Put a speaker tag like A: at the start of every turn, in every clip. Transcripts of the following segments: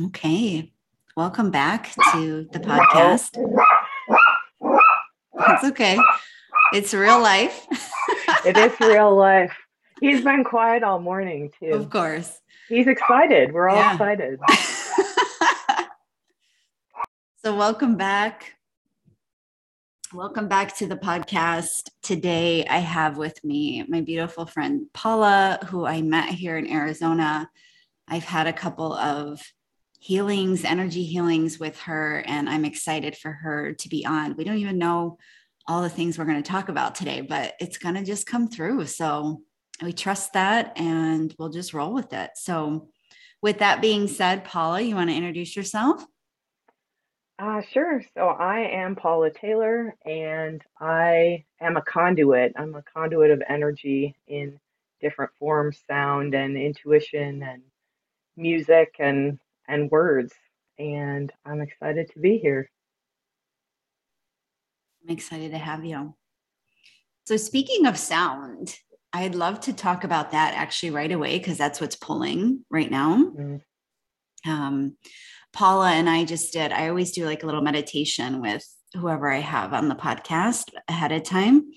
A: Okay. Welcome back to the podcast. It's okay. It's real life.
B: it is real life. He's been quiet all morning, too.
A: Of course.
B: He's excited. We're all yeah. excited.
A: so, welcome back. Welcome back to the podcast. Today, I have with me my beautiful friend Paula, who I met here in Arizona. I've had a couple of healings, energy healings with her, and I'm excited for her to be on. We don't even know all the things we're going to talk about today, but it's going to just come through. So we trust that and we'll just roll with it. So, with that being said, Paula, you want to introduce yourself?
B: Uh, sure. So I am Paula Taylor and I am a conduit. I'm a conduit of energy in different forms, sound and intuition and music and and words. And I'm excited to be here.
A: I'm excited to have you. So, speaking of sound, I'd love to talk about that actually right away because that's what's pulling right now. Mm-hmm. Um, Paula and I just did, I always do like a little meditation with whoever I have on the podcast ahead of time.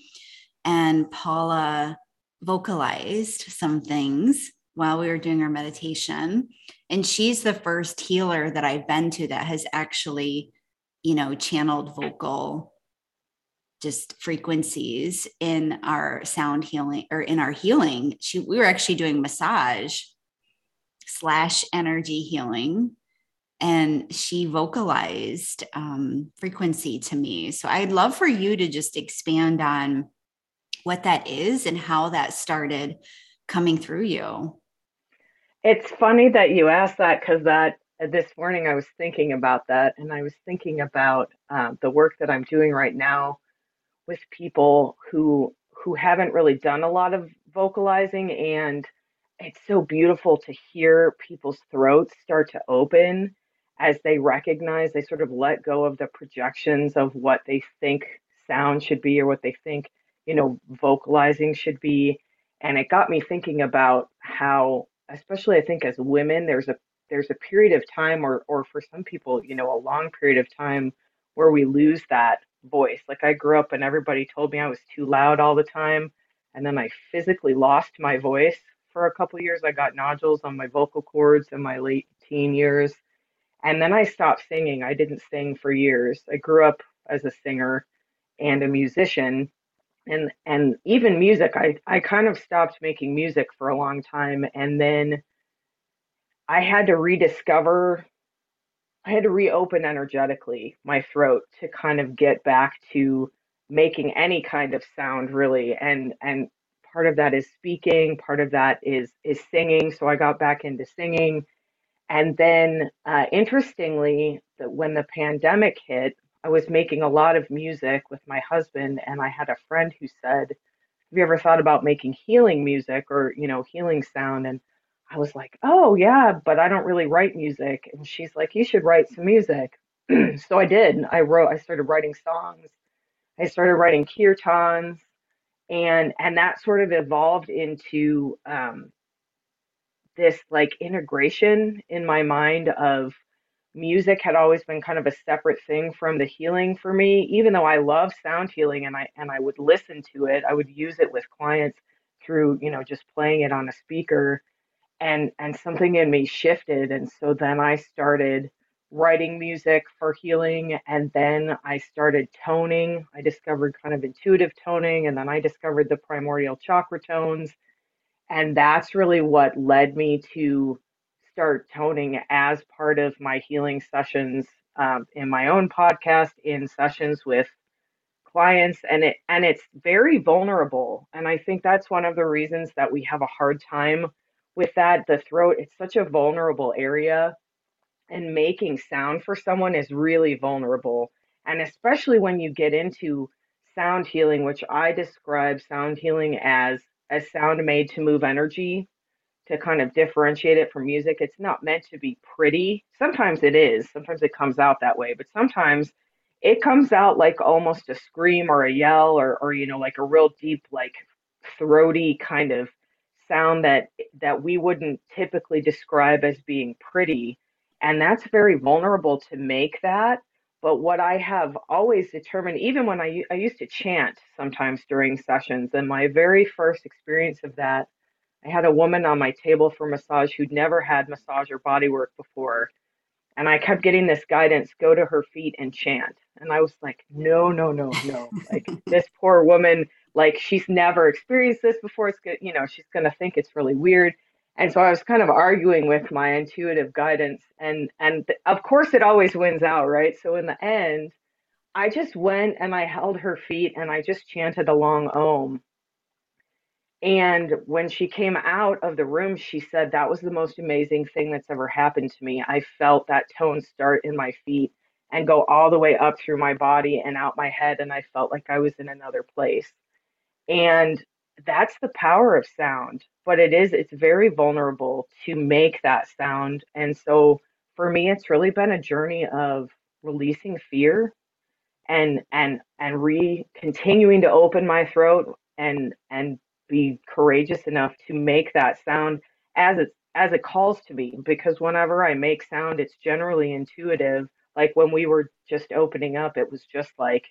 A: And Paula vocalized some things while we were doing our meditation. And she's the first healer that I've been to that has actually, you know, channeled vocal just frequencies in our sound healing or in our healing. She we were actually doing massage slash energy healing and she vocalized um, frequency to me. So I'd love for you to just expand on what that is and how that started coming through you.
B: It's funny that you asked that because that this morning I was thinking about that, and I was thinking about uh, the work that I'm doing right now with people who who haven't really done a lot of vocalizing, and it's so beautiful to hear people's throats start to open as they recognize they sort of let go of the projections of what they think sound should be or what they think you know vocalizing should be and it got me thinking about how especially I think as women, there's a there's a period of time or or for some people, you know, a long period of time where we lose that voice. Like I grew up and everybody told me I was too loud all the time. And then I physically lost my voice for a couple years. I got nodules on my vocal cords in my late teen years. And then I stopped singing. I didn't sing for years. I grew up as a singer and a musician and and even music i i kind of stopped making music for a long time and then i had to rediscover i had to reopen energetically my throat to kind of get back to making any kind of sound really. And and part of that is speaking part of that is is singing. So i got back into singing. And then uh, interestingly when the pandemic hit I was making a lot of music with my husband, and I had a friend who said, Have you ever thought about making healing music or, you know, healing sound? And I was like, Oh, yeah, but I don't really write music. And she's like, You should write some music. so I did. I wrote, I started writing songs. I started writing kirtans and and that sort of evolved into um, this like integration in my mind of music had always been kind of a separate thing from the healing for me. Even though i love sound healing and i and i would listen to it i would use it with clients through you know just playing it on a speaker. And and something in me shifted. And so then i started writing music for healing and then i started toning. I discovered kind of intuitive toning and then i discovered the primordial chakra tones. And that's really what led me to start toning as part of my healing sessions um, in my own podcast, in sessions with clients, and it and it's very vulnerable. And I think that's one of the reasons that we have a hard time with that. The throat, it's such a vulnerable area, and making sound for someone is really vulnerable. And especially when you get into sound healing, which I describe sound healing as a sound made to move energy to kind of differentiate it from music. It's not meant to be pretty. Sometimes it is. Sometimes it comes out that way, but sometimes it comes out like almost a scream or a yell or or you know like a real deep like throaty kind of sound that that we wouldn't typically describe as being pretty And that's very vulnerable to make that. But what I have always determined, even when I, I used to chant sometimes during sessions, and my very first experience of that, I had a woman on my table for massage who'd never had massage or body work before. And I kept getting this guidance go to her feet and chant. And I was like, no, no, no, no. like this poor woman, like she's never experienced this before. It's good, you know, she's going to think it's really weird and so I was kind of arguing with my intuitive guidance and and of course it always wins out right so in the end I just went and I held her feet and I just chanted a long om and when she came out of the room she said that was the most amazing thing that's ever happened to me. I felt that tone start in my feet and go all the way up through my body and out my head and I felt like I was in another place. And that's the power of sound but it is it's very vulnerable to make that sound. And so for me it's really been a journey of releasing fear and and and re continuing to open my throat and and be courageous enough to make that sound as it as it calls to me because whenever i make sound it's generally intuitive like when we were just opening up it was just like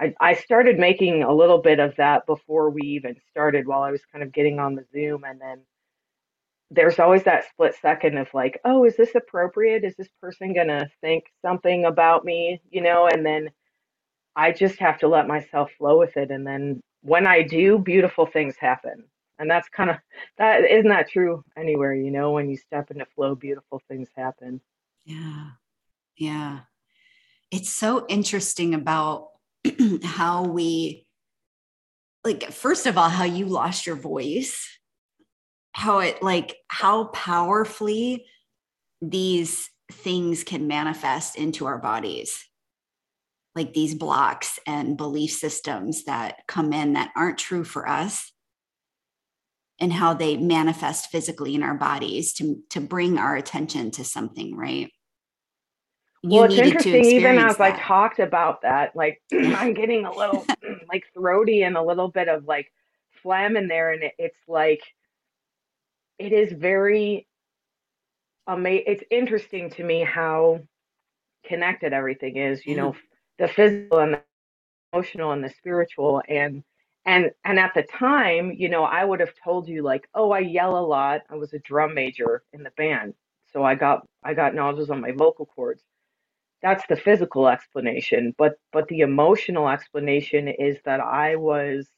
B: I, I started making a little bit of that before we even started while I was kind of getting on the Zoom. And then there's always that split second of like, oh, is this appropriate? Is this person going to think something about me? You know, and then I just have to let myself flow with it. And then when I do, beautiful things happen. And that's kind of that isn't that true anywhere, you know, when you step into flow, beautiful things happen.
A: Yeah. Yeah. It's so interesting about how we like first of all how you lost your voice how it like how powerfully these things can manifest into our bodies like these blocks and belief systems that come in that aren't true for us and how they manifest physically in our bodies to to bring our attention to something right
B: well, it's interesting. Even as that. I talked about that, like I'm getting a little like throaty and a little bit of like phlegm in there, and it, it's like it is very amazing. It's interesting to me how connected everything is. You mm-hmm. know, the physical and the emotional and the spiritual, and and and at the time, you know, I would have told you like, oh, I yell a lot. I was a drum major in the band, so I got I got nodules on my vocal cords that's the physical explanation but but the emotional explanation is that i was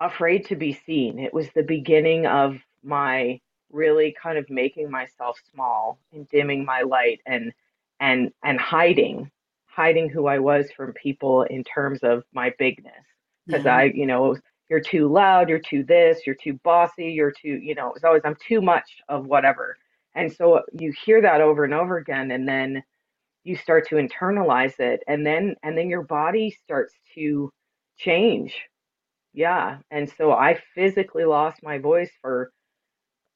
B: afraid to be seen it was the beginning of my really kind of making myself small and dimming my light and and and hiding hiding who i was from people in terms of my bigness because yeah. i you know you're too loud you're too this you're too bossy you're too you know it's always i'm too much of whatever and so uh, you hear that over and over again and then you start to internalize it and then and then your body starts to change. Yeah. And so I physically lost my voice for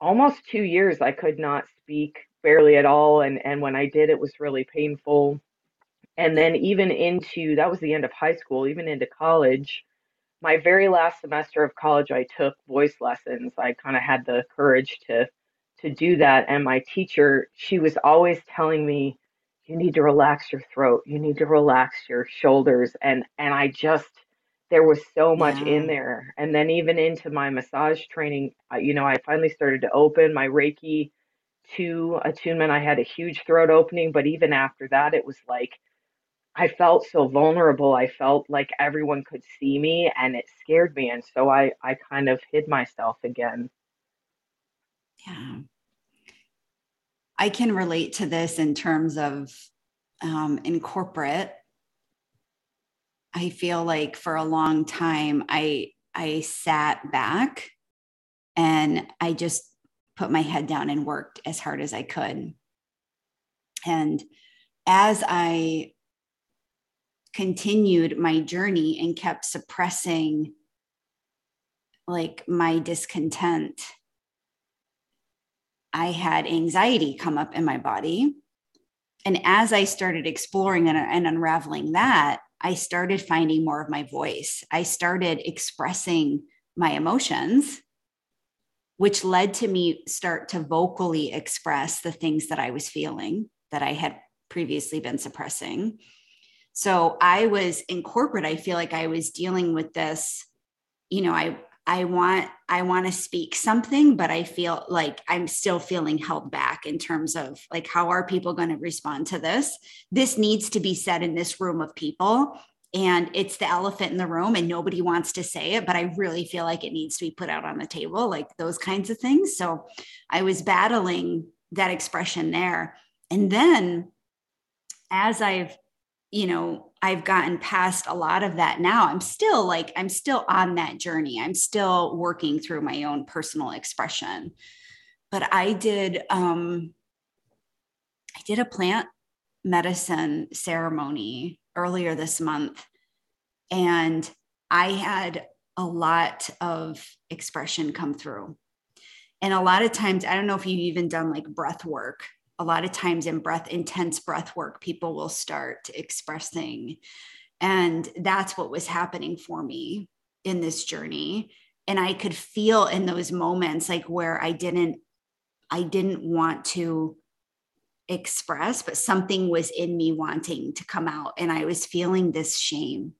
B: almost 2 years. I could not speak barely at all and and when I did it was really painful. And then even into that was the end of high school, even into college. My very last semester of college I took voice lessons. I kind of had the courage to to do that. And my teacher, she was always telling me, you need to relax your throat. You need to relax your shoulders. And and I just there was so much yeah. in there. And then even into my massage training, you know, I finally started to open my Reiki two attunement. I had a huge throat opening, but even after that, it was like I felt so vulnerable. I felt like everyone could see me and it scared me. And so I, I kind of hid myself again.
A: Yeah. I can relate to this in terms of um, in corporate. I feel like for a long time I I sat back and I just put my head down and worked as hard as I could. And as I continued my journey and kept suppressing like my discontent I had anxiety come up in my body. And as I started exploring and, and unraveling that, I started finding more of my voice. I started expressing my emotions which led to me start to vocally express the things that I was feeling that I had previously been suppressing. So I was in corporate, I feel like I was dealing with this, you know, I I want I want to speak something, but I feel like I'm still feeling held back in terms of like how are people going to respond to this? This needs to be said in this room of people and it's the elephant in the room and nobody wants to say it but i really feel like it needs to be put out on the table like those kinds of things so i was battling that expression there and then as i've you know i've gotten past a lot of that now i'm still like i'm still on that journey i'm still working through my own personal expression but i did um i did a plant medicine ceremony earlier this month. And I had a lot of expression come through. And a lot of times, I don't know if you've even done like breath work. A lot of times in breath, intense breath work, people will start expressing. And that's what was happening for me in this journey. And I could feel in those moments like where I didn't, I didn't want to express, but something was in me wanting to come out. And I was feeling this shame.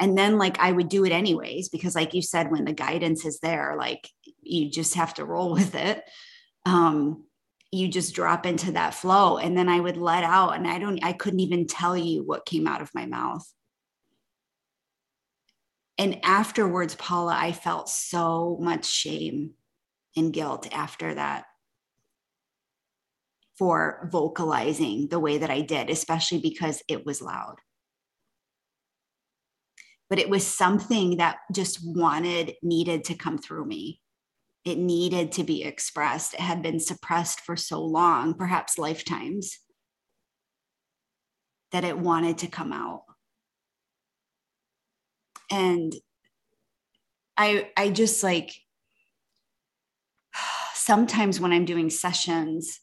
A: And then, like, I would do it anyways, because, like you said, when the guidance is there, like, you just have to roll with it. Um, you just drop into that flow. And then I would let out, and I don't, I couldn't even tell you what came out of my mouth. And afterwards, Paula, I felt so much shame and guilt after that for vocalizing the way that I did, especially because it was loud. But it was something that just wanted, needed to come through me. It needed to be expressed. It had been suppressed for so long, perhaps lifetimes, that it wanted to come out. And I, I just like, sometimes when I'm doing sessions,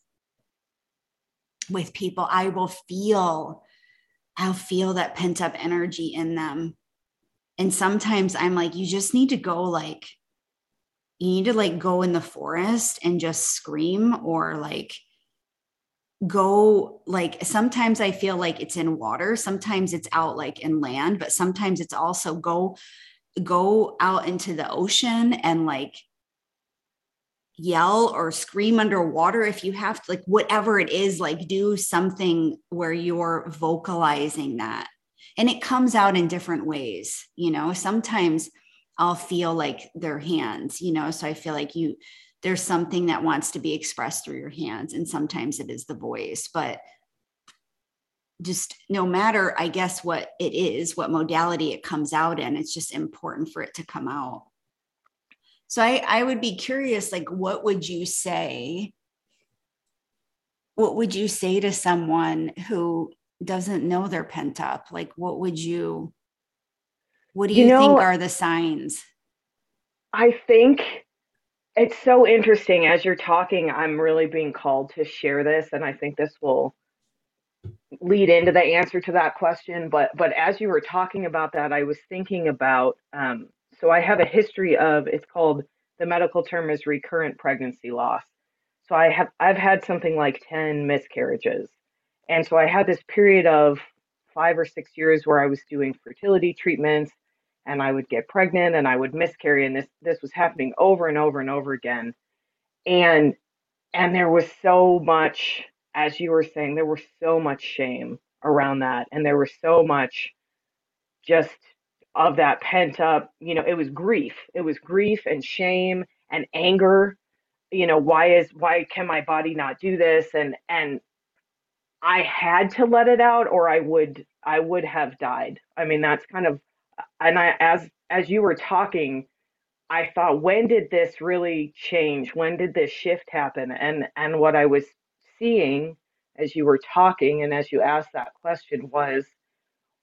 A: with people, I will feel, I'll feel that pent up energy in them. And sometimes I'm like, you just need to go like, you need to like go in the forest and just scream or like go like sometimes I feel like it's in water, sometimes it's out like in land, but sometimes it's also go go out into the ocean and like yell or scream underwater if you have to like whatever it is like do something where you're vocalizing that. And it comes out in different ways you know? Sometimes i'll feel like their hands you know so i feel like you there's something that wants to be expressed through your hands and sometimes it is the voice but just no matter i guess what it is what modality it comes out in it's just important for it to come out so I, I would be curious, like, what would you say? What would you say to someone who doesn't know they're pent up? Like, what would you, what do you, you know, think are the signs?
B: I think it's so interesting as you're talking. I'm really being called to share this, and I think this will lead into the answer to that question. But but as you were talking about that, I was thinking about um, so I have a history of it's called the medical term is recurrent pregnancy loss. So I have I've had something like 10 miscarriages. And so I had this period of 5 or 6 years where I was doing fertility treatments and I would get pregnant and I would miscarry and this this was happening over and over and over again. And and there was so much as you were saying there was so much shame around that and there was so much just of that pent up, you know, it was grief. It was grief and shame and anger. You know, why is why can my body not do this? And and I had to let it out or I would I would have died. I mean, that's kind of and I as as you were talking, I thought when did this really change? When did this shift happen? And and what I was seeing as you were talking and as you asked that question was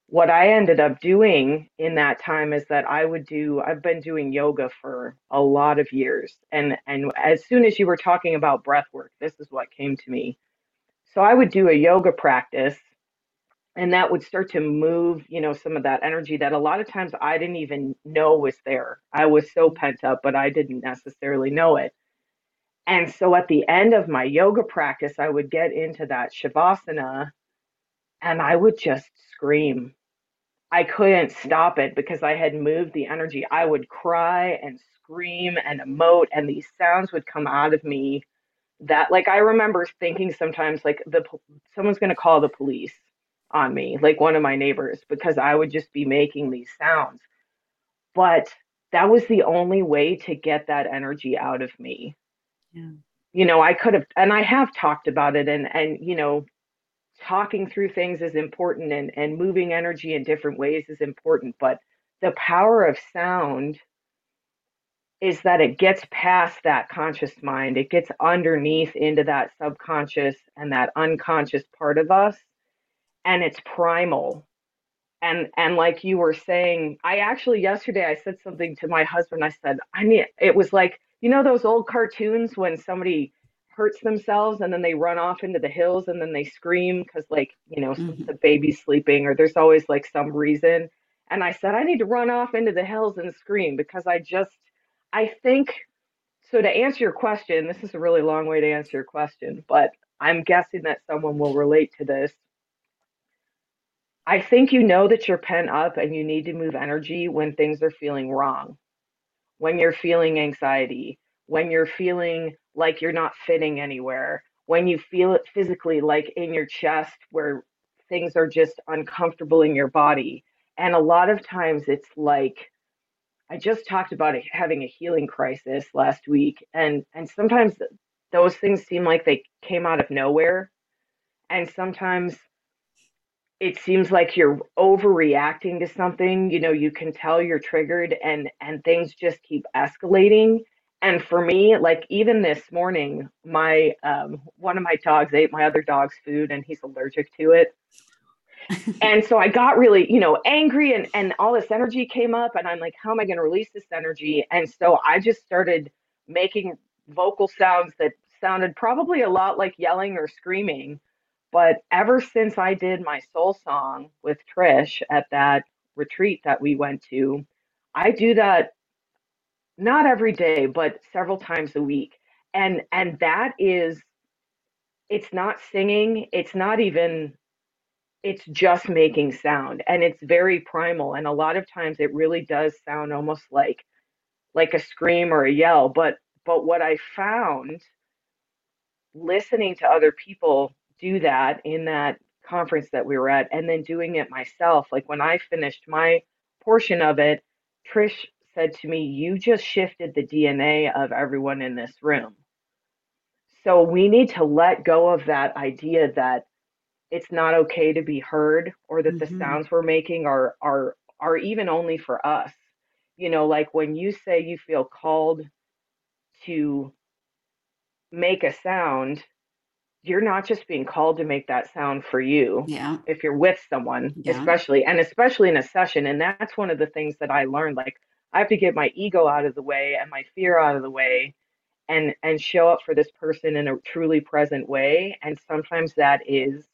B: what I ended up doing in that time is that I would do I've been doing yoga for a lot of years and and as soon as you were talking about breath work this is what came to me. So I would do a yoga practice and that would start to move you know some of that energy that a lot of times i didn't even know was there. I was so pent up but i didn't necessarily know it. And so at the end of my yoga practice i would get into that shavasana and i would just scream. I couldn't stop it because i had moved the energy. I would cry and scream and emote and these sounds would come out of me that like i remember thinking sometimes like the someone's going to call the police on me, like one of my neighbors, because I would just be making these sounds. But that was the only way to get that energy out of me. Yeah. You know, I could have, and I have talked about it, and and you know, talking through things is important, and and moving energy in different ways is important. But the power of sound is that it gets past that conscious mind. It gets underneath into that subconscious and that unconscious part of us and it's primal. And and like you were saying i actually yesterday i said something to my husband. I said i need it was like you know those old cartoons when somebody hurts themselves and then they run off into the hills and then they scream because like you know mm-hmm. the baby's sleeping or there's always like some reason and i said i need to run off into the hills and scream because i just i think so to answer your question this is a really long way to answer your question but i'm guessing that someone will relate to this I think you know that you're pent up and you need to move energy when things are feeling wrong, when you're feeling anxiety, when you're feeling like you're not fitting anywhere, when you feel it physically, like in your chest, where things are just uncomfortable in your body. And a lot of times it's like, I just talked about having a healing crisis last week, and and sometimes those things seem like they came out of nowhere, and sometimes it seems like you're overreacting to something you know you can tell you're triggered and and things just keep escalating. And for me like even this morning my um one of my dogs ate my other dog's food and he's allergic to it. And so i got really you know angry and and all this energy came up and i'm like how am i going to release this energy? And so i just started making vocal sounds that sounded probably a lot like yelling or screaming but ever since I did my soul song with Trish at that retreat that we went to, I do that not every day, but several times a week. And and that is it's not singing, it's not even it's just making sound and it's very primal and a lot of times it really does sound almost like like a scream or a yell, but but what I found listening to other people do that in that conference that we were at and then doing it myself. Like when I finished my portion of it, Trish said to me, You just shifted the DNA of everyone in this room. So we need to let go of that idea that it's not okay to be heard or that mm-hmm. the sounds we're making are are are even only for us. You know, like when you say you feel called to make a sound, you're not just being called to make that sound for you.
A: Yeah.
B: If you're with someone, yeah. especially, and especially in a session. And that's one of the things that I learned. Like, I have to get my ego out of the way and my fear out of the way and and show up for this person in a truly present way and sometimes that is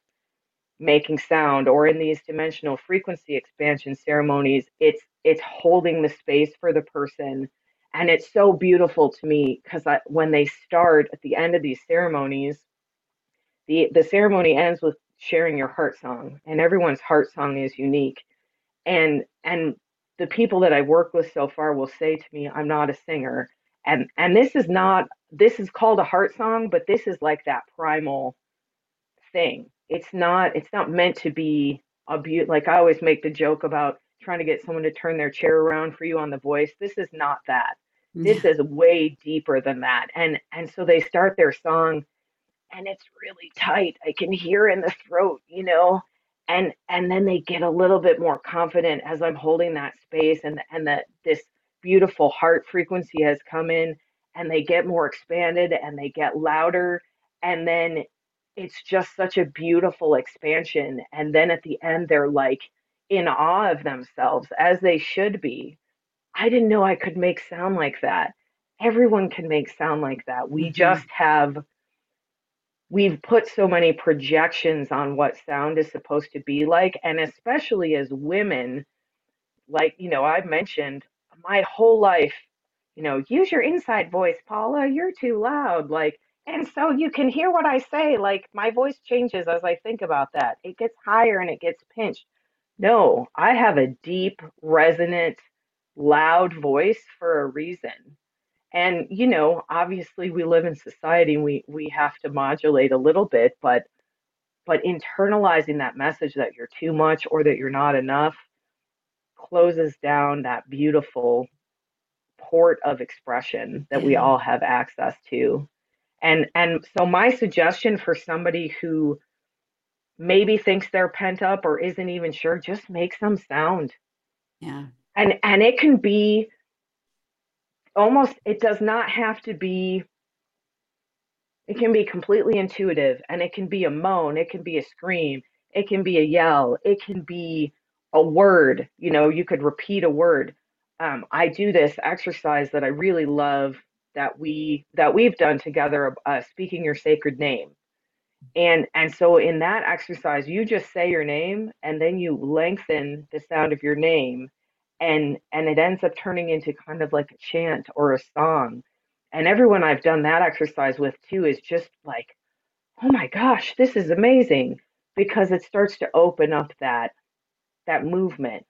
B: making sound or in these dimensional frequency expansion ceremonies it's it's holding the space for the person and it's so beautiful to me because when they start at the end of these ceremonies the the ceremony ends with sharing your heart song and everyone's heart song is unique. And and the people that i work with so far will say to me i'm not a singer. And and this is not this is called a heart song but this is like that primal thing. It's not it's not meant to be a beaut like i always make the joke about trying to get someone to turn their chair around for you on the voice. This is not that. This mm. is way deeper than that. And and so they start their song and it's really tight. I can hear in the throat, you know, and and then they get a little bit more confident as I'm holding that space and and that this beautiful heart frequency has come in and they get more expanded and they get louder and then it's just such a beautiful expansion and then at the end they're like in awe of themselves as they should be. I didn't know I could make sound like that. Everyone can make sound like that. We mm-hmm. just have we've put so many projections on what sound is supposed to be like and especially as women like you know i've mentioned my whole life you know use your inside voice paula you're too loud like and so you can hear what i say like my voice changes as i think about that. It gets higher and it gets pinched. No i have a deep resonant loud voice for a reason and you know obviously we live in society and we we have to modulate a little bit but but internalizing that message that you're too much or that you're not enough closes down that beautiful port of expression that we mm-hmm. all have access to. And and so my suggestion for somebody who maybe thinks they're pent up or isn't even sure just make some sound.
A: Yeah.
B: And and it can be almost it does not have to be it can be completely intuitive and it can be a moan it can be a scream it can be a yell it can be a word you know you could repeat a word. Um, i do this exercise that i really love that we that we've done together uh, speaking your sacred name. And and so in that exercise you just say your name and then you lengthen the sound of your name and and it ends up turning into kind of like a chant or a song and everyone i've done that exercise with too is just like oh my gosh this is amazing because it starts to open up that that movement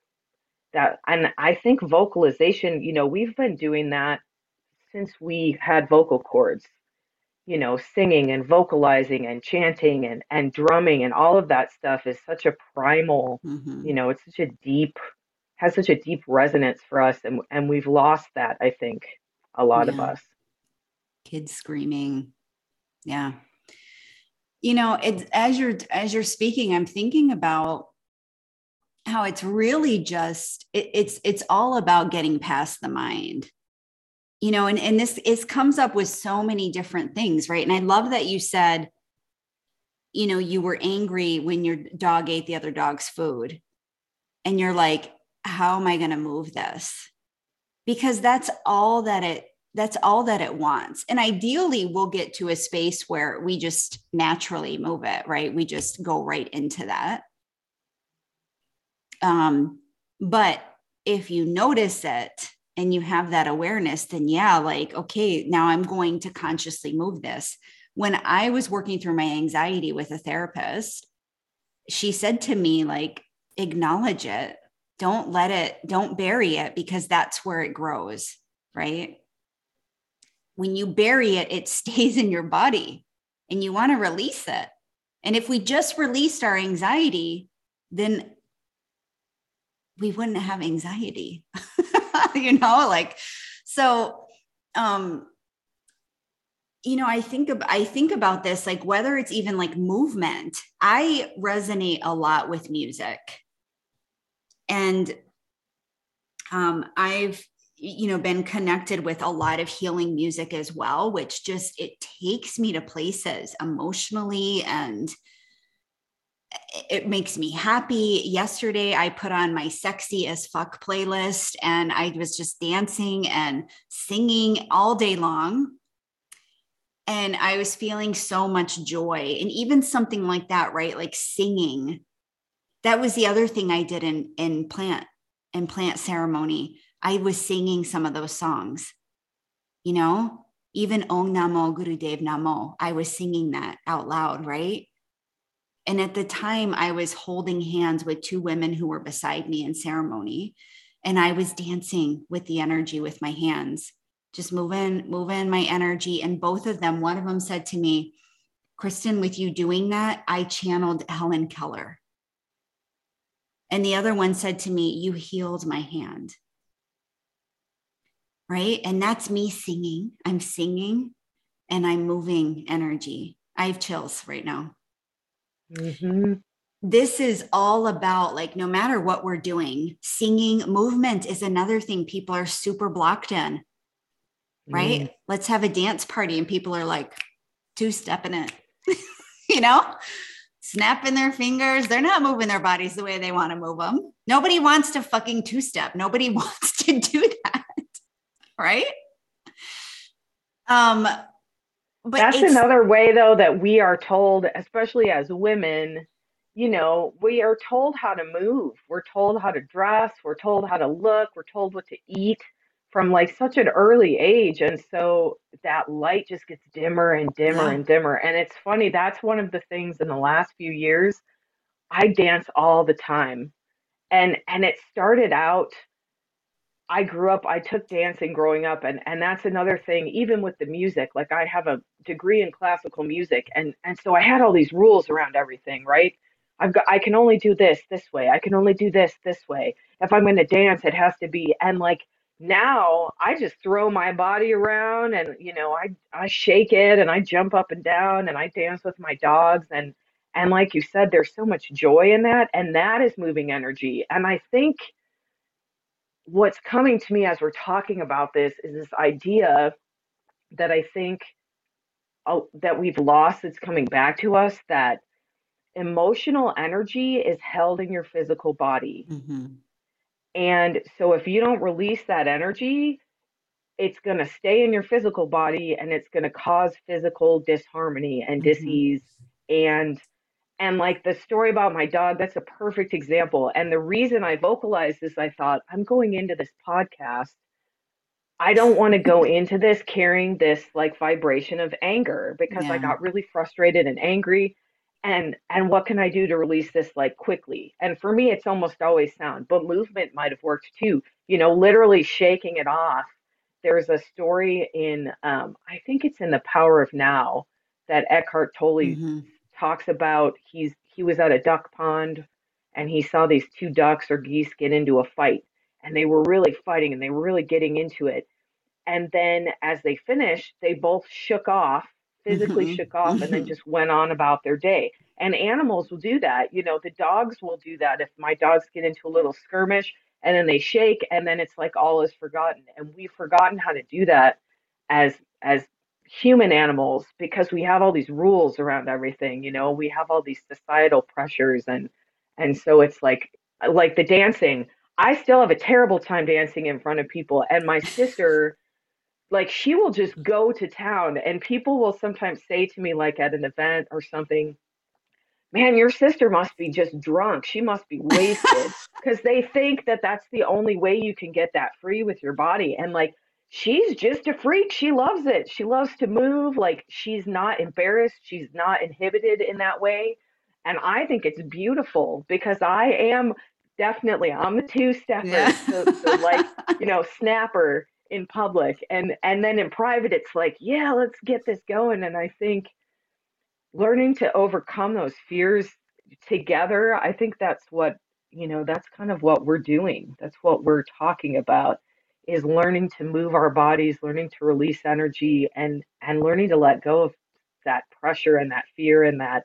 B: that and i think vocalization you know we've been doing that since we had vocal cords you know singing and vocalizing and chanting and and drumming and all of that stuff is such a primal
A: mm-hmm.
B: you know it's such a deep has such a deep resonance for us and and we've lost that i think a lot yeah. of us.
A: Kids screaming. Yeah. You know it's as you're as you're speaking i'm thinking about how it's really just it, it's it's all about getting past the mind. You know and and this is comes up with so many different things right? And i love that you said you know you were angry when your dog ate the other dog's food. And you're like how am I going to move this? Because that's all that it that's all that it wants. And ideally we'll get to a space where we just naturally move it, right? We just go right into that. Um but if you notice it and you have that awareness then yeah, like okay, now I'm going to consciously move this. When I was working through my anxiety with a therapist, she said to me like acknowledge it don't let it don't bury it because that's where it grows right? When you bury it it stays in your body and you want to release it. And if we just released our anxiety then we wouldn't have anxiety you know like so um you know i think of, i think about this like whether it's even like movement i resonate a lot with music and um, I've you know been connected with a lot of healing music as well which just it takes me to places emotionally and it makes me happy. Yesterday i put on my sexy as fuck playlist and i was just dancing and singing all day long. And i was feeling so much joy. And even something like that right? Like singing that was the other thing I did in in plant in plant ceremony. I was singing some of those songs. You know, even Om Namo Gurudev Namo, I was singing that out loud, right? And at the time, I was holding hands with two women who were beside me in ceremony. And I was dancing with the energy with my hands, just moving, moving my energy. And both of them, one of them said to me, Kristin, with you doing that, I channeled Helen Keller. And the other one said to me, You healed my hand. Right. And that's me singing. I'm singing and I'm moving energy. I have chills right now.
B: Mm-hmm.
A: This is all about like, no matter what we're doing, singing movement is another thing people are super blocked in. Right. Mm. Let's have a dance party and people are like, two stepping it, you know? Snapping their fingers. They're not moving their bodies the way they want to move them. Nobody wants to fucking two step. Nobody wants to do that. Right. Um,
B: but that's another way though that we are told, especially as women, you know, we are told how to move. We're told how to dress. We're told how to look. We're told what to eat from like such an early age. And so that light just gets dimmer and dimmer yeah. and dimmer. And it's funny, that's one of the things in the last few years. I dance all the time. And and it started out I grew up, I took dancing growing up, and and that's another thing. Even with the music, like I have a degree in classical music, and and so I had all these rules around everything, right? I've got, I can only do this this way. I can only do this this way. If I'm going to dance, it has to be. And like now, I just throw my body around, and you know, I I shake it, and I jump up and down, and I dance with my dogs, and and like you said, there's so much joy in that, and that is moving energy. And I think what's coming to me as we're talking about this is this idea that I think uh, that we've lost It's coming back to us that emotional energy is held in your physical body. And so if you don't release that energy, it's going to stay in your physical body and it's going to cause physical disharmony and mm-hmm. disease and and like the story about my dog, that's a perfect example. And the reason I vocalized this, I thought, I'm going into this podcast. I don't want to go into this carrying this like vibration of anger because yeah. I got really frustrated and angry. And and what can I do to release this like quickly? And for me, it's almost always sound, but movement might have worked too. You know, literally shaking it off. There's a story in um, I think it's in The Power of Now that Eckhart Tolle mm-hmm talks about he's he was at a duck pond and he saw these two ducks or geese get into a fight and they were really fighting and they were really getting into it and then as they finished they both shook off physically mm-hmm. shook off and then mm-hmm. just went on about their day. And animals will do that. You know the dogs will do that. If my dogs get into a little skirmish and then they shake and then it's like all is forgotten. And we've forgotten how to do that as as human animals because we have all these rules around everything you know we have all these societal pressures and and so it's like like the dancing. I still have a terrible time dancing in front of people and my sister like she will just go to town and people will sometimes say to me like at an event or something man your sister must be just drunk she must be wasted because they think that that's the only way you can get that free with your body and like she's just a freak. She loves it. She loves to move. Like she's not embarrassed. She's not inhibited in that way. And I think it's beautiful because I am definitely I'm the two stepper. Yeah. so, so like, you know, snapper in public. And and then in private it's like, yeah, let's get this going. And I think learning to overcome those fears together, I think that's what, you know, that's kind of what we're doing. That's what we're talking about is learning to move our bodies, learning to release energy and and learning to let go of that pressure and that fear and that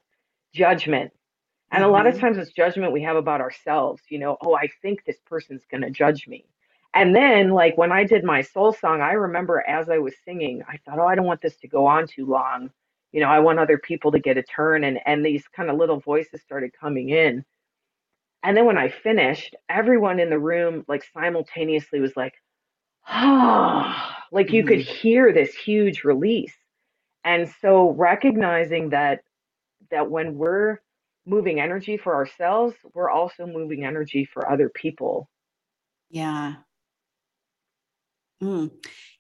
B: judgment. And a lot of mm-hmm. times it's judgment we have about ourselves, you know, oh, I think this person's going to judge me. And then like when I did my soul song, I remember as I was singing, I thought, oh, I don't want this to go on too long. You know, I want other people to get a turn and and these kind of little voices started coming in. And then when I finished, everyone in the room like simultaneously was like, ah, like you could mm-hmm. hear this huge release. And so recognizing that that when we're moving energy for ourselves, we're also moving energy for other people.
A: Yeah. Mm.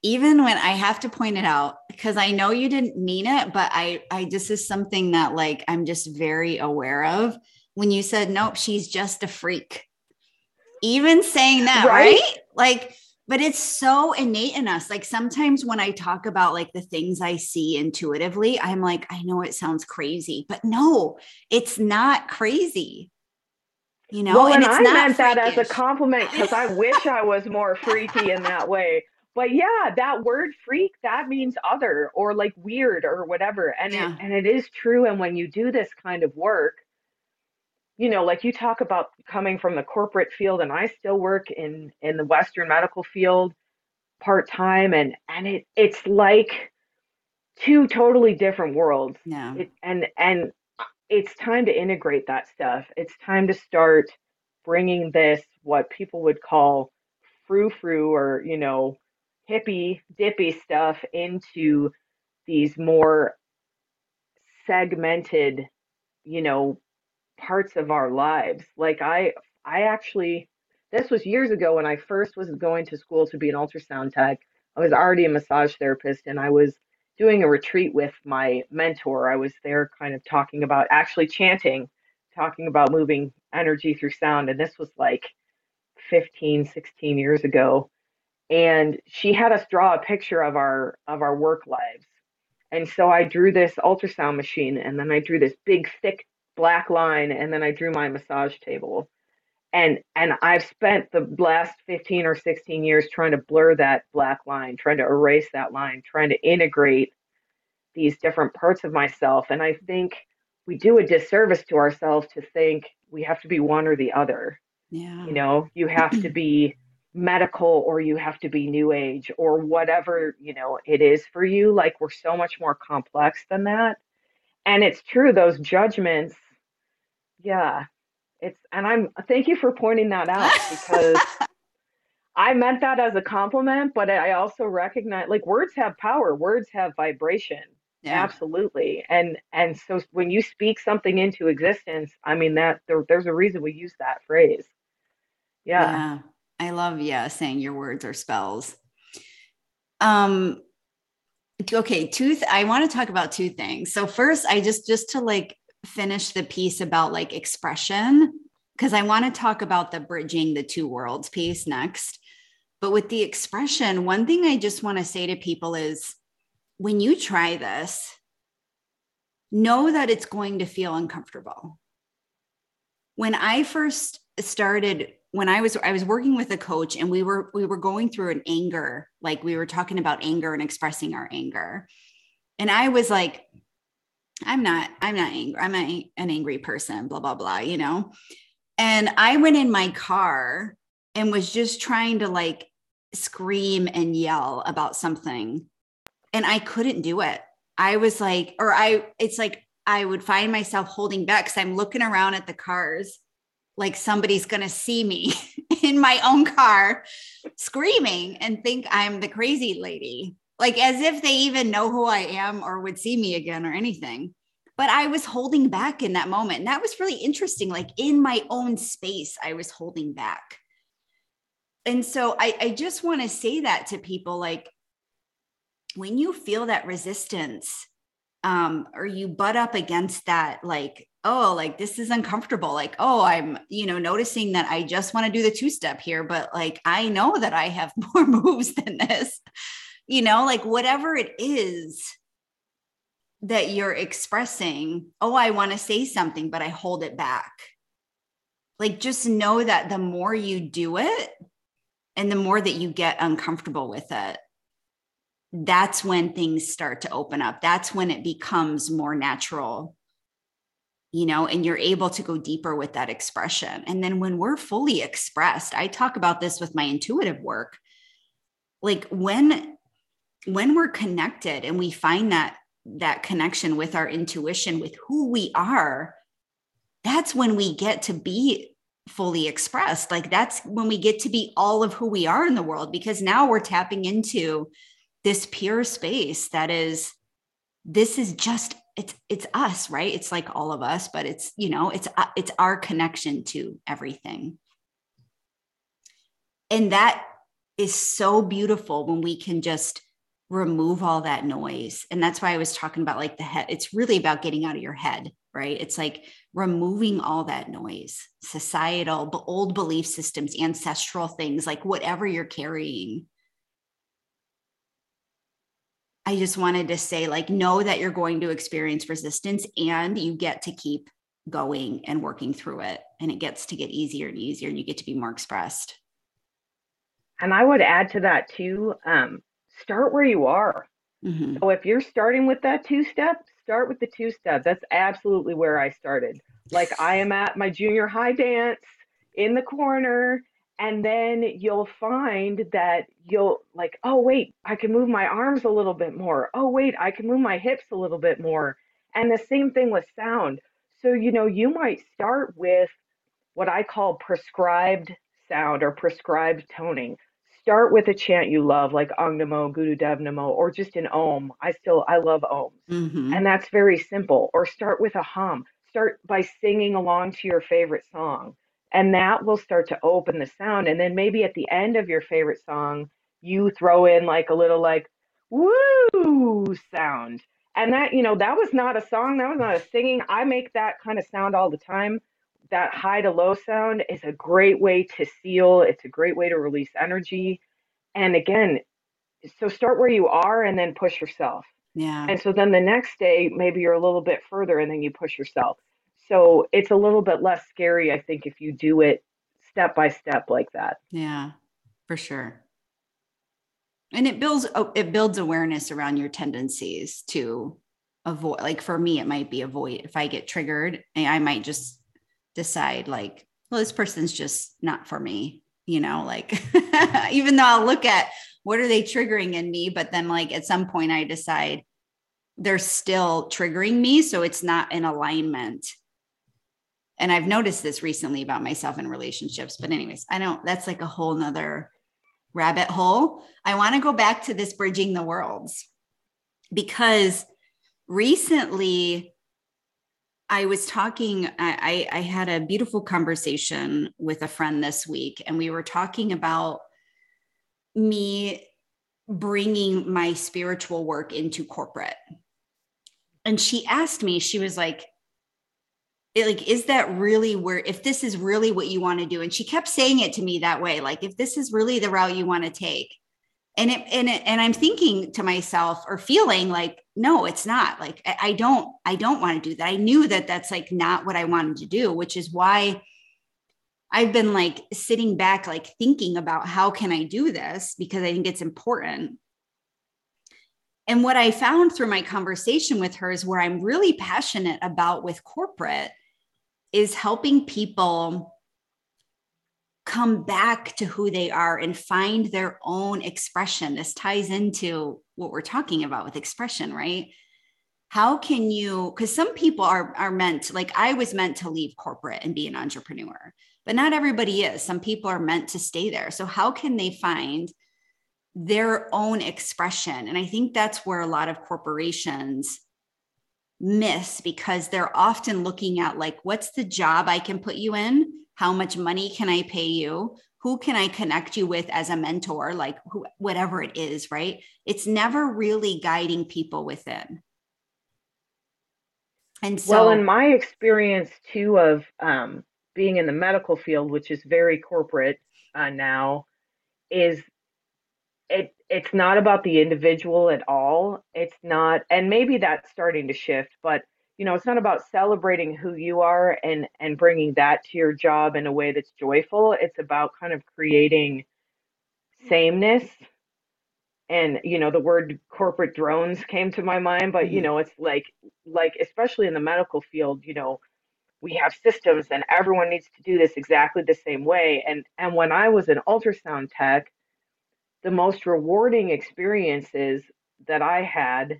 A: Even when I have to point it out, because I know you didn't mean it, but I, I just is something that like I'm just very aware of. When you said, nope, she's just a freak. Even saying that, right? right? Like but it's so innate in us like sometimes when i talk about like the things i see intuitively i'm like i know it sounds crazy but no it's not crazy you know
B: well, and, and i meant freakish. that as a compliment because i wish i was more freaky in that way but yeah that word freak that means other or like weird or whatever and yeah. it, and it is true and when you do this kind of work you know, like you talk about coming from the corporate field, and I still work in in the Western medical field part time, and and it it's like two totally different worlds.
A: Yeah.
B: It, and and it's time to integrate that stuff. It's time to start bringing this what people would call frou frou or you know hippie dippy stuff into these more segmented, you know, parts of our lives. Like I I actually this was years ago when I first was going to school to be an ultrasound tech. I was already a massage therapist and I was doing a retreat with my mentor. I was there kind of talking about actually chanting, talking about moving energy through sound. And this was like 15, 16 years ago. And she had us draw a picture of our of our work lives. And so I drew this ultrasound machine and then I drew this big thick black line and then I drew my massage table and and I've spent the last 15 or 16 years trying to blur that black line, trying to erase that line, trying to integrate these different parts of myself. And I think we do a disservice to ourselves to think we have to be one or the other.
A: Yeah.
B: You know, you have to be medical or you have to be new age or whatever, you know, it is for you. Like we're so much more complex than that. And it's true, those judgments, yeah, it's and I'm thank you for pointing that out because I meant that as a compliment, but I also recognize like words have power, words have vibration. Yeah. Absolutely. And and so when you speak something into existence, I mean that there, there's a reason we use that phrase. Yeah. yeah.
A: I love yeah saying your words are spells. Um okay, two th- I want to talk about two things. So first I just just to like finish the piece about like expression because I want to talk about the bridging the two worlds piece next. But with the expression, one thing I just want to say to people is when you try this, know that it's going to feel uncomfortable. When I first started when I was I was working with a coach and we were we were going through an anger like we were talking about anger and expressing our anger. And I was like I'm not, I'm not angry. I'm an angry person, blah, blah, blah, you know? And I went in my car and was just trying to like scream and yell about something. And I couldn't do it. I was like, or I, it's like I would find myself holding back because I'm looking around at the cars like somebody's going to see me in my own car screaming and think I'm the crazy lady like as if they even know who I am or would see me again or anything. But I was holding back in that moment. And that was really interesting. Like in my own space, I was holding back. And so I, I just want to say that to people like, when you feel that resistance, um, or you butt up against that, like, oh, like this is uncomfortable. Like, oh, I'm, you know, noticing that I just want to do the two step here, but like I know that I have more moves than this you know, like whatever it is that you're expressing, oh, I want to say something, but I hold it back. Like just know that the more you do it and the more that you get uncomfortable with it, that's when things start to open up. That's when it becomes more natural, you know, and you're able to go deeper with that expression. And then when we're fully expressed, I talk about this with my intuitive work. Like when when we're connected and we find that that connection with our intuition with who we are that's when we get to be fully expressed. Like that's when we get to be all of who we are in the world because now we're tapping into this pure space that is this is just it's it's us right? It's like all of us but it's you know it's uh, it's our connection to everything. And that is so beautiful when we can just remove all that noise. And that's why I was talking about like the head. It's really about getting out of your head, right? It's like removing all that noise, societal, old belief systems, ancestral things, like whatever you're carrying. I just wanted to say, like, know that you're going to experience resistance and you get to keep going and working through it. And it gets to get easier and easier, and you get to be more expressed.
B: And I would add to that too. Um, start where you are. Mm-hmm. So if you're starting with that two step, start with the two step. That's absolutely where I started. Like I am at my junior high dance in the corner and then you'll find that you'll like oh wait i can move my arms a little bit more oh wait i can move my hips a little bit more and the same thing with sound so you know you might start with what i call prescribed sound or prescribed toning start with a chant you love, like Om Namo, Guru Dev Namo, or just an Om. I still, I love Oms.
A: Mm-hmm.
B: And that's very simple. Or start with a hum. Start by singing along to your favorite song. And that will start to open the sound. And then maybe at the end of your favorite song, you throw in like a little like woo sound. And that, you know, that was not a song, that was not a singing. I make that kind of sound all the time. That high to low sound is a great way to seal, it's a great way to release energy. And again, so start where you are and then push yourself.
A: Yeah.
B: And so then the next day, maybe you're a little bit further and then you push yourself. So it's a little bit less scary, I think, if you do it step by step like that.
A: Yeah, for sure. And it builds oh, it builds awareness around your tendencies to avoid like for me it might be avoid if I get triggered I might just decide like well this person's just not for me, you know, like even though I'll look at what are they triggering in me but then like at some point I decide they're still triggering me so it's not in alignment and I've noticed this recently about myself in relationships. But, anyways, I don't, that's like a whole nother rabbit hole. I want to go back to this bridging the worlds because recently I was talking, I, I, had a beautiful conversation with a friend this week, and we were talking about me bringing my spiritual work into corporate. And she asked me, she was like, like is that really where if this is really what you want to do and she kept saying it to me that way like if this is really the route you want to take and it and it, and i'm thinking to myself or feeling like no it's not. Like I, I don't i don't want to do that. I knew that that's like not what i wanted to do which is why i've been like sitting back like thinking about how can i do this because i think it's important. And what I found through my conversation with her is where I'm really passionate about with corporate is helping people come back to who they are and find their own expression. This ties into what we're talking about with expression, right? How can you because some people are are meant like I was meant to leave corporate and be an entrepreneur, but not everybody is. Some people are meant to stay there. So how can they find their own expression? And I think that's where a lot of corporations miss because they're often looking at like what's the job I can put you in? How much money can I pay you? Who can I connect you with as a mentor? Like who, whatever it is, right? It's never really guiding people within. And so,
B: well, in my experience too of um, being in the medical field, which is very corporate uh, now, is it it's not about the individual at all. It's not, and maybe that's starting to shift, but you know, it's not about celebrating who you are and and bringing that to your job in a way that's joyful. It's about kind of creating sameness. And you know, the word corporate drones came to my mind, but you mm-hmm. know, it's like like especially in the medical field, you know, we have systems and everyone needs to do this exactly the same way. And and when I was an ultrasound tech, the most rewarding experiences that I had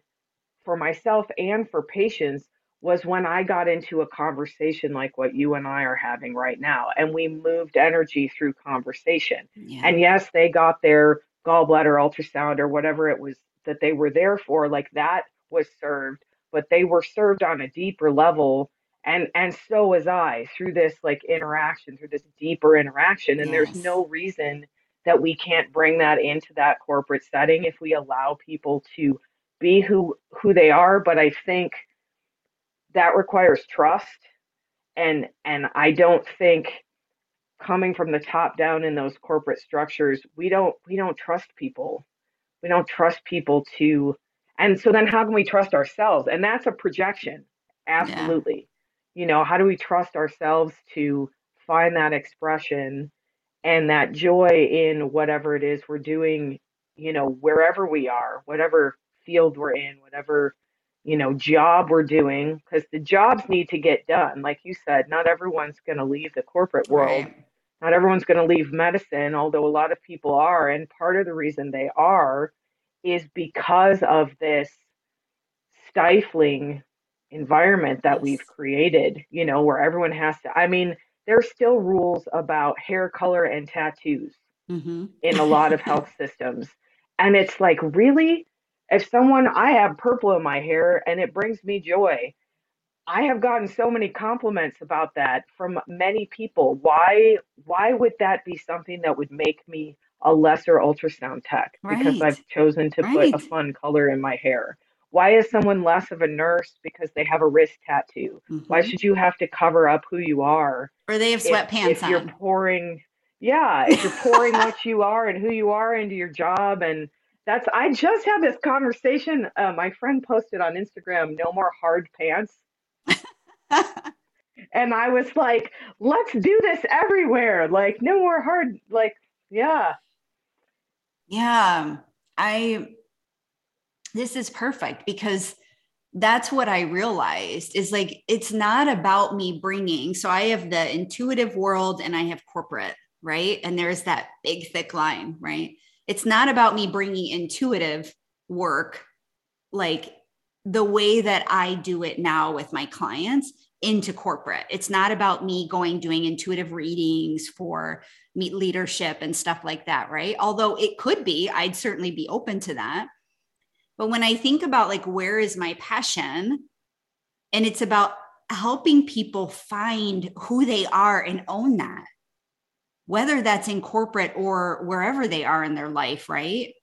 B: for myself and for patients was when I got into a conversation like what you and I are having right now. And we moved energy through conversation. Yeah. And yes, they got their gallbladder ultrasound or whatever it was that they were there for, like that was served, but they were served on a deeper level. And and so was I through this like interaction, through this deeper interaction. And yes. there's no reason that we can't bring that into that corporate setting if we allow people to be who who they are but i think that requires trust. And and i don't think coming from the top down in those corporate structures we don't we don't trust people. We don't trust people to and so then how can we trust ourselves? And that's a projection. Absolutely. Yeah. you know how do we trust ourselves to find that expression and that joy in whatever it is we're doing, you know, wherever we are, whatever field we're in, whatever, you know, job we're doing, because the jobs need to get done. Like you said, not everyone's going to leave the corporate world. Right. Not everyone's going to leave medicine, although a lot of people are. And part of the reason they are is because of this stifling environment that we've created, you know, where everyone has to, I mean, there's still rules about hair color and tattoos. mm-hmm. in a lot of health systems. And it's like, really? If someone, I have purple in my hair and it brings me joy. I have gotten so many compliments about that from many people. Why why would that be something that would make me a lesser ultrasound tech because I've chosen to put a fun color in my hair? Why is someone less of a nurse because they have a wrist tattoo? Why mm-hmm. should you have to cover up who you are?
A: Or they have sweatpants if,
B: if you're pouring, yeah, if you're pouring what you are and who you are into your job, and that's. I just had this conversation. Uh, my friend posted on Instagram, "No more hard pants," and I was like, "Let's do this everywhere! Like, no more hard. Like, yeah,
A: yeah." I this is perfect because that's what I realized is like it's not about me bringing. So I have the intuitive world and I have corporate, right? And there's that big thick line, right? It's not about me bringing intuitive work like the way that I do it now with my clients into corporate. It's not about me going doing intuitive readings for meet leadership and stuff like that, right? Although it could be, I'd certainly be open to that but when I think about like, where is my passion? And it's about helping people find who they are and own that, whether that's in corporate or wherever they are in their life, right?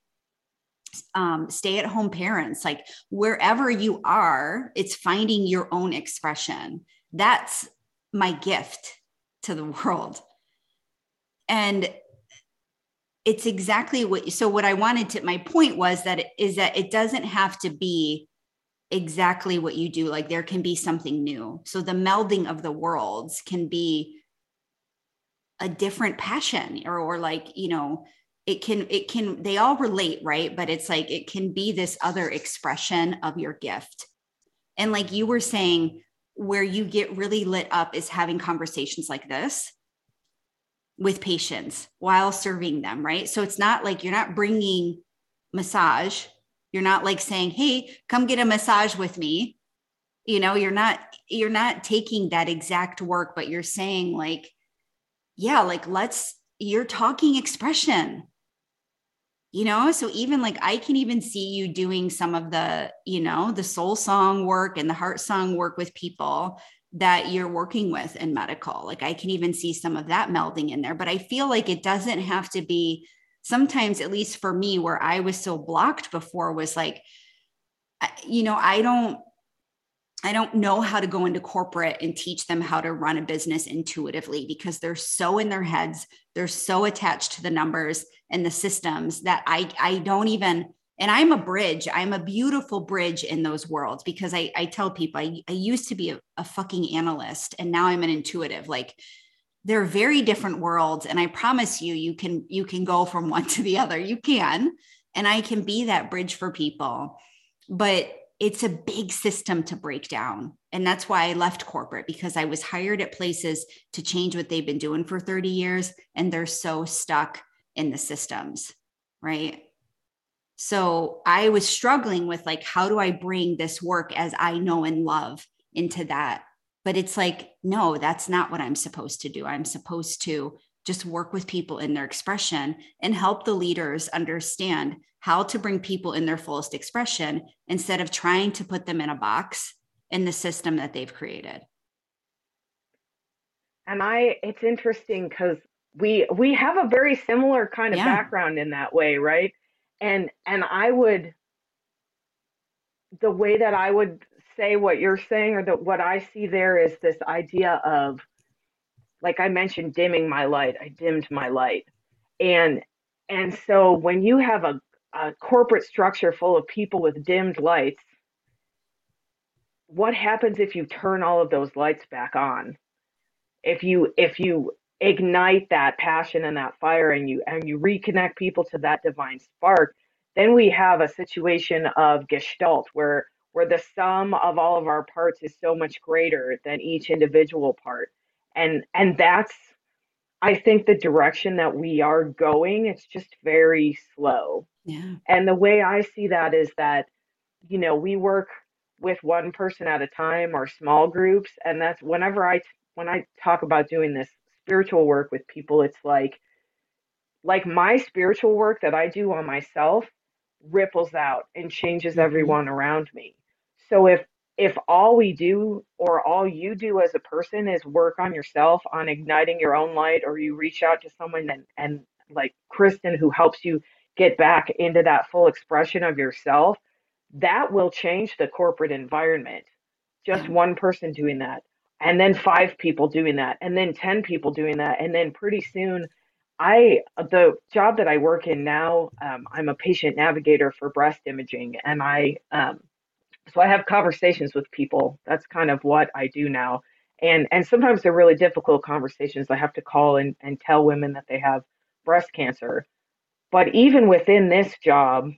A: Um, stay at home parents, like wherever you are, it's finding your own expression. That's my gift to the world. And it's exactly what so what i wanted to my point was that is that it doesn't have to be exactly what you do like there can be something new so the melding of the worlds can be a different passion or or like you know it can it can they all relate right but it's like it can be this other expression of your gift and like you were saying where you get really lit up is having conversations like this with patients while serving them, right? So it's not like you're not bringing massage. You're not like saying, "Hey, come get a massage with me." You know, you're not you're not taking that exact work, but you're saying like, "Yeah, like let's you're talking expression." You know, so even like I can even see you doing some of the, you know, the soul song work and the heart song work with people that you're working with in medical. Like I can even see some of that melding in there, but I feel like it doesn't have to be sometimes, at least for me, where I was so blocked before was like, you know, I don't. I don't know how to go into corporate and teach them how to run a business intuitively because they're so in their heads, they're so attached to the numbers and the systems that I I don't even and i'm a bridge i'm a beautiful bridge in those worlds because i, I tell people I, I used to be a, a fucking analyst and now i'm an intuitive. Like they're very different worlds and i promise you you can you can go from one to the other. You can and i can be that bridge for people. But it's a big system to break down and that's why i left corporate because i was hired at places to change what they've been doing for 30 years and they're so stuck in the systems right so I was struggling with like, how do I bring this work as I know and love into that? But it's like, no, that's not what I'm supposed to do. I'm supposed to just work with people in their expression and help the leaders understand how to bring people in their fullest expression instead of trying to put them in a box in the system that they've created.
B: And I, it's interesting because we we have a very similar kind of yeah. background in that way, right? and and i would the way that i would say what you're saying or that what i see there is this idea of like i mentioned dimming my light. I dimmed my light. And and so when you have a, a corporate structure full of people with dimmed lights what happens if you turn all of those lights back on? If you if you ignite that passion and that fire and you and you reconnect people to that divine spark then we have a situation of gestalt where where the sum of all of our parts is so much greater than each individual part and and that's i think the direction that we are going it's just very slow
A: yeah
B: and the way i see that is that you know we work with one person at a time or small groups and that's whenever i when i talk about doing this spiritual work with people, it's like like my spiritual work that I do on myself ripples out and changes
A: Mm-hmm.
B: everyone around me. So if if all we do or all you do as a person is work on yourself on igniting your own light or you reach out to someone and, and like Kristin who helps you get back into that full expression of yourself, that will change the corporate environment. Just one person doing that, and then five people doing that, and then 10 people doing that. And then pretty soon, I, the job that I work in now, um, I'm a patient navigator for breast imaging, and I, um, so I have conversations with people. That's kind of what I do now. And and sometimes they're really difficult conversations. I have to call and, and tell women that they have breast cancer. But even within this job,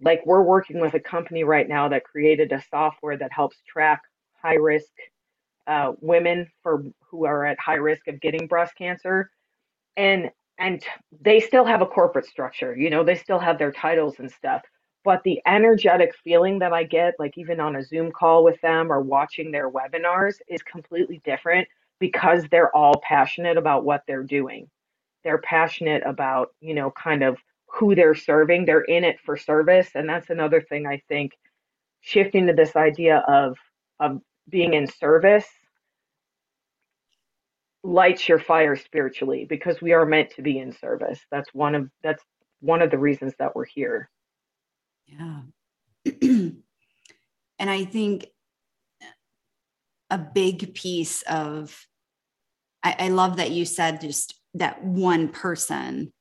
B: like we're working with a company right now that created a software that helps track high risk uh, women for who are at high risk of getting breast cancer and and they still have a corporate structure you know they still have their titles and stuff but the energetic feeling that i get like even on a zoom call with them or watching their webinars is completely different because they're all passionate about what they're doing. They're passionate about you know kind of who they're serving. They're in it for service and that's another thing i think shifting to this idea of of being in service lights your fire spiritually because we are meant to be in service. That's one of that's one of the reasons that we're here
A: Yeah. and I think a big piece of, I, I love that you said just that one person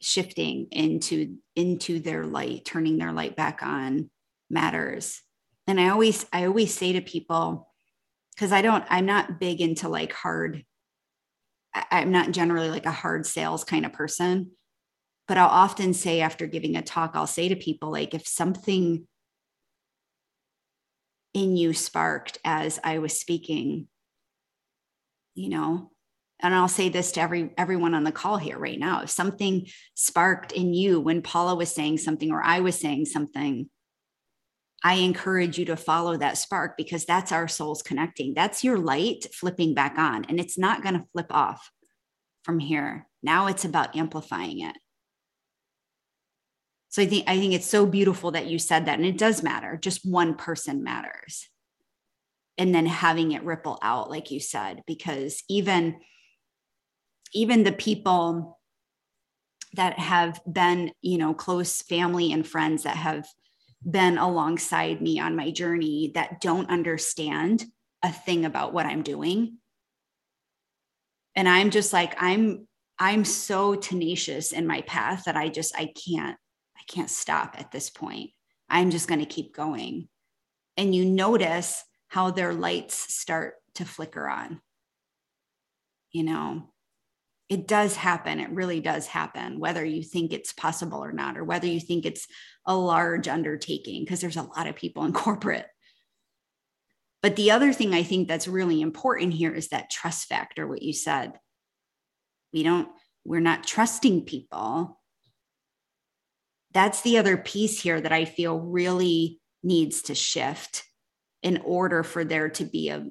A: shifting into into their light turning their light back on matters and i always i always say to people because i don't i'm not big into like hard I, i'm not generally like a hard sales kind of person but I'll often say after giving a talk, I'll say to people, like, if something in you sparked as I was speaking, you know, and I'll say this to every everyone on the call here right now. If something sparked in you when Paula was saying something or I was saying something, I encourage you to follow that spark because that's our souls connecting. That's your light flipping back on, and it's not going to flip off from here. Now it's about amplifying it. So I think I think it's so beautiful that you said that and it does matter. Just one person matters. And then having it ripple out like you said because even even the people that have been, you know, close family and friends that have been alongside me on my journey that don't understand a thing about what I'm doing. And I'm just like I'm I'm so tenacious in my path that I just I can't can't stop at this point. I'm just going to keep going. And you notice how their lights start to flicker on. You know, it does happen. It really does happen, whether you think it's possible or not, or whether you think it's a large undertaking, because there's a lot of people in corporate. But the other thing I think that's really important here is that trust factor, what you said. We don't, we're not trusting people that's the other piece here that I feel really needs to shift in order for there to be a,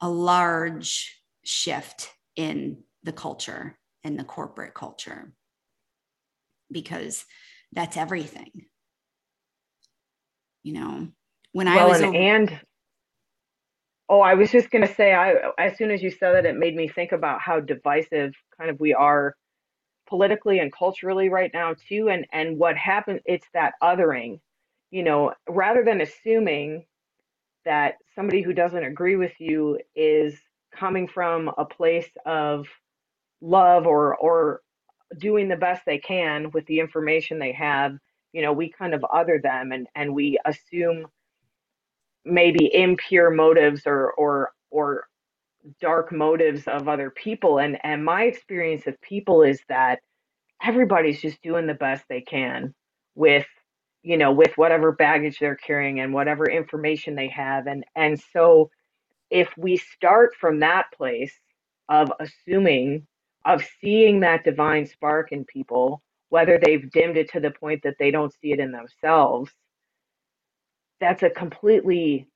A: a large shift in the culture, in the corporate culture, because that's everything. You know, when I
B: well
A: was
B: and, and oh i was just going to say i as soon as you said that it made me think about how divisive kind of we are politically and culturally right now too and and what happens it's that othering you know rather than assuming that somebody who doesn't agree with you is coming from a place of love or or doing the best they can with the information they have you know we kind of other them and and we assume maybe impure motives or or or dark motives of other people. And and my experience of people is that everybody's just doing the best they can with you know with whatever baggage they're carrying and whatever information they have. And and so if we start from that place of assuming of seeing that divine spark in people whether they've dimmed it to the point that they don't see it in themselves that's a completely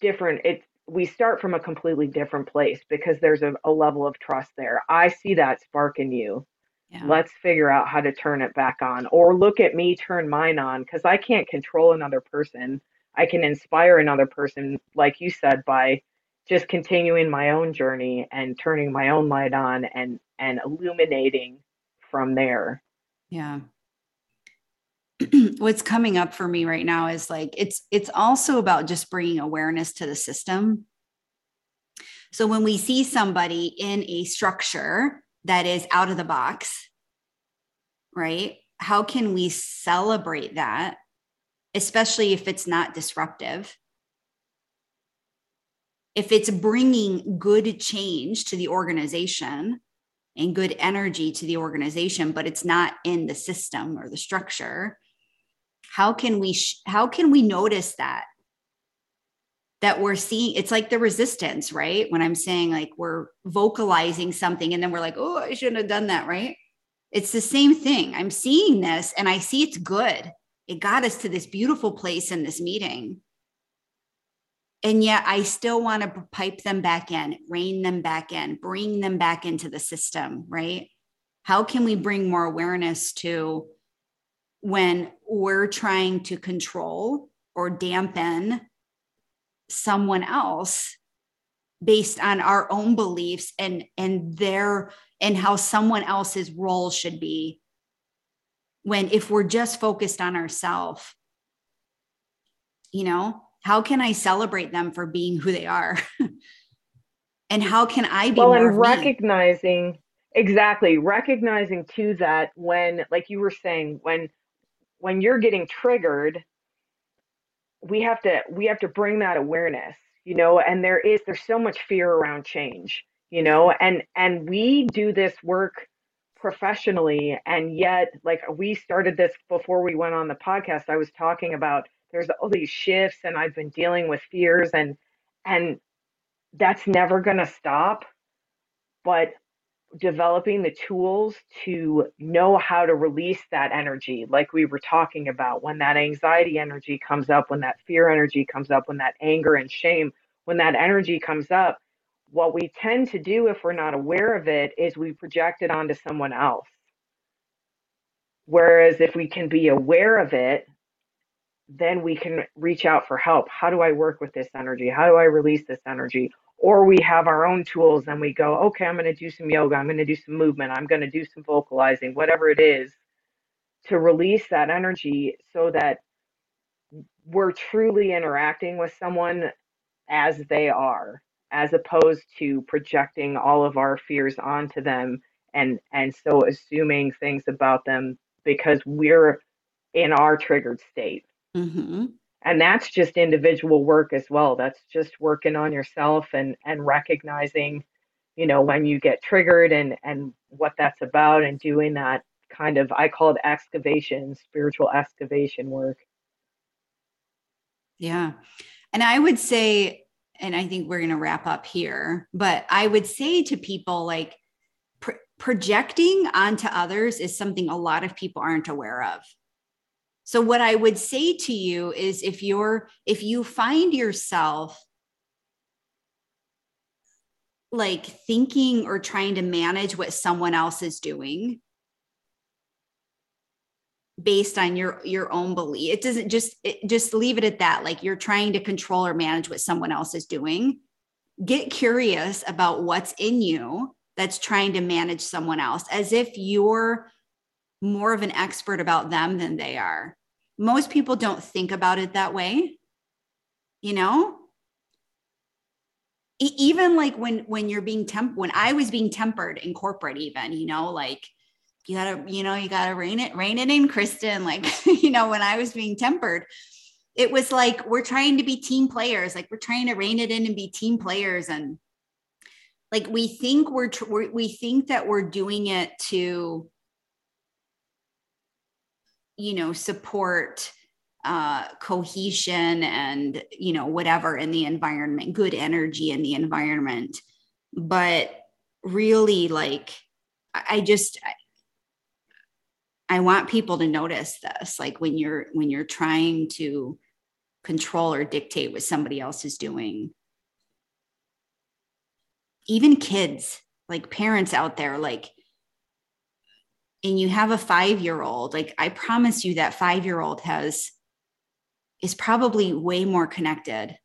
B: different it we start from a completely different place because there's a, a level of trust there. I see that spark in you. Yeah. Let's figure out how to turn it back on or look at me turn mine on because I can't control another person. I can inspire another person, like you said, by just continuing my own journey and turning my own light on and and illuminating from there.
A: Yeah. What's coming up for me right now is like it's it's also about just bringing awareness to the system. So when we see somebody in a structure that is out of the box, right? How can we celebrate that, especially if it's not disruptive? If it's bringing good change to the organization and good energy to the organization, but it's not in the system or the structure, how can we sh- how can we notice that? That we're seeing it's like the resistance right? When i'm saying like we're vocalizing something and then we're like oh i shouldn't have done that right? It's the same thing. I'm seeing this and i see it's good. It got us to this beautiful place in this meeting. And yet i still want to pipe them back in rein them back in bring them back into the system right? How can we bring more awareness to when we're trying to control or dampen someone else based on our own beliefs and and their and how someone else's role should be when if we're just focused on ourselves you know how can i celebrate them for being who they are and how can i be
B: well and recognizing me? exactly recognizing too that when like you were saying when when you're getting triggered we have to we have to bring that awareness you know and there is there's so much fear around change you know and and we do this work professionally and yet like we started this before we went on the podcast. I was talking about there's all these shifts and i've been dealing with fears and and that's never going to stop but developing the tools to know how to release that energy, like we were talking about, when that anxiety energy comes up, when that fear energy comes up, when that anger and shame, when that energy comes up, what we tend to do if we're not aware of it is we project it onto someone else. Whereas if we can be aware of it, then we can reach out for help. How do I work with this energy? How do I release this energy? Or we have our own tools and we go, okay, I'm going to do some yoga, I'm going to do some movement, I'm going to do some vocalizing, whatever it is, to release that energy so that we're truly interacting with someone as they are, as opposed to projecting all of our fears onto them and and so assuming things about them because we're in our triggered state. Mm-hmm and that's just individual work as well. That's just working on yourself and and recognizing you know when you get triggered and and what that's about and doing that kind of i call it excavation spiritual excavation work.
A: Yeah. And i would say and i think we're going to wrap up here but i would say to people like pr- projecting onto others is something a lot of people aren't aware of so what I would say to you is if you're if you find yourself like thinking or trying to manage what someone else is doing based on your your own belief it doesn't just it, just leave it at that like you're trying to control or manage what someone else is doing get curious about what's in you that's trying to manage someone else as if you're more of an expert about them than they are. Most people don't think about it that way. You know? even like when when you're being temp when I was being tempered in corporate even, you know, like you gotta, you know, you gotta rein it, rein it in, Kristin. Like, you know, when I was being tempered, it was like we're trying to be team players, like we're trying to rein it in and be team players. And like we think we're, we're we think that we're doing it to you know support uh, cohesion and you know whatever in the environment good energy in the environment. But really like i just I, want people to notice this like when you're when you're trying to control or dictate what somebody else is doing. Even kids, like parents out there, like, and you have a five year old, like, I promise you that five year old has, is probably way more connected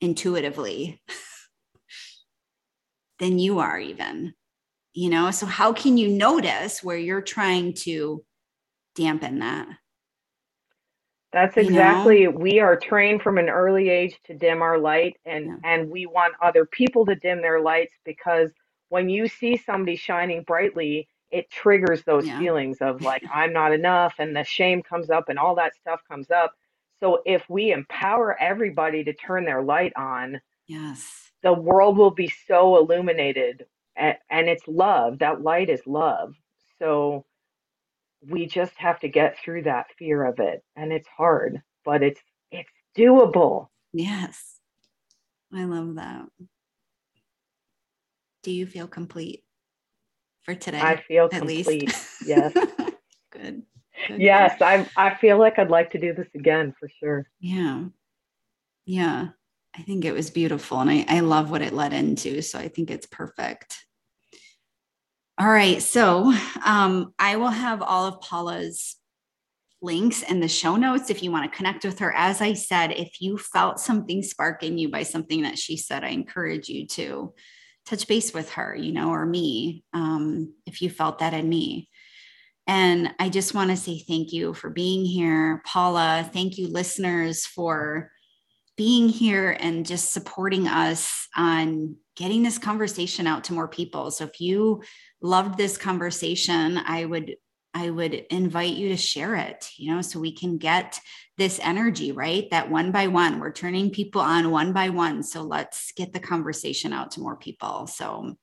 A: intuitively than you are, even. You know, so how can you notice where you're trying to dampen that?
B: That's exactly you know? we are trained from an early age to dim our light and yeah. and we want other people to dim their lights because when you see somebody shining brightly it triggers those yeah. feelings of like I'm not enough and the shame comes up and all that stuff comes up. So if we empower everybody to turn their light on,
A: yes.
B: The world will be so illuminated and, and it's love. That light is love. So we just have to get through that fear of it and it's hard but it's it's doable
A: yes i love that do you feel complete for today
B: i feel complete. Yes.
A: Good,
B: good yes i i feel like i'd like to do this again for sure.
A: Yeah. Yeah. I think it was beautiful and i i love what it led into so i think it's perfect. All right. So um, I will have all of Paula's links in the show notes if you want to connect with her. As I said, if you felt something spark in you by something that she said, I encourage you to touch base with her, you know, or me, um, if you felt that in me. And I just want to say thank you for being here, Paula. Thank you, listeners, for being here and just supporting us on getting this conversation out to more people. So if you loved this conversation, I would I would invite you to share it, you know, so we can get this energy, right? That one by one, we're turning people on one by one. So let's get the conversation out to more people. So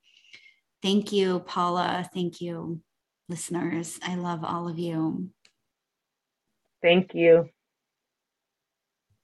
A: thank you, Paula. Thank you, listeners. I love all of you.
B: Thank you.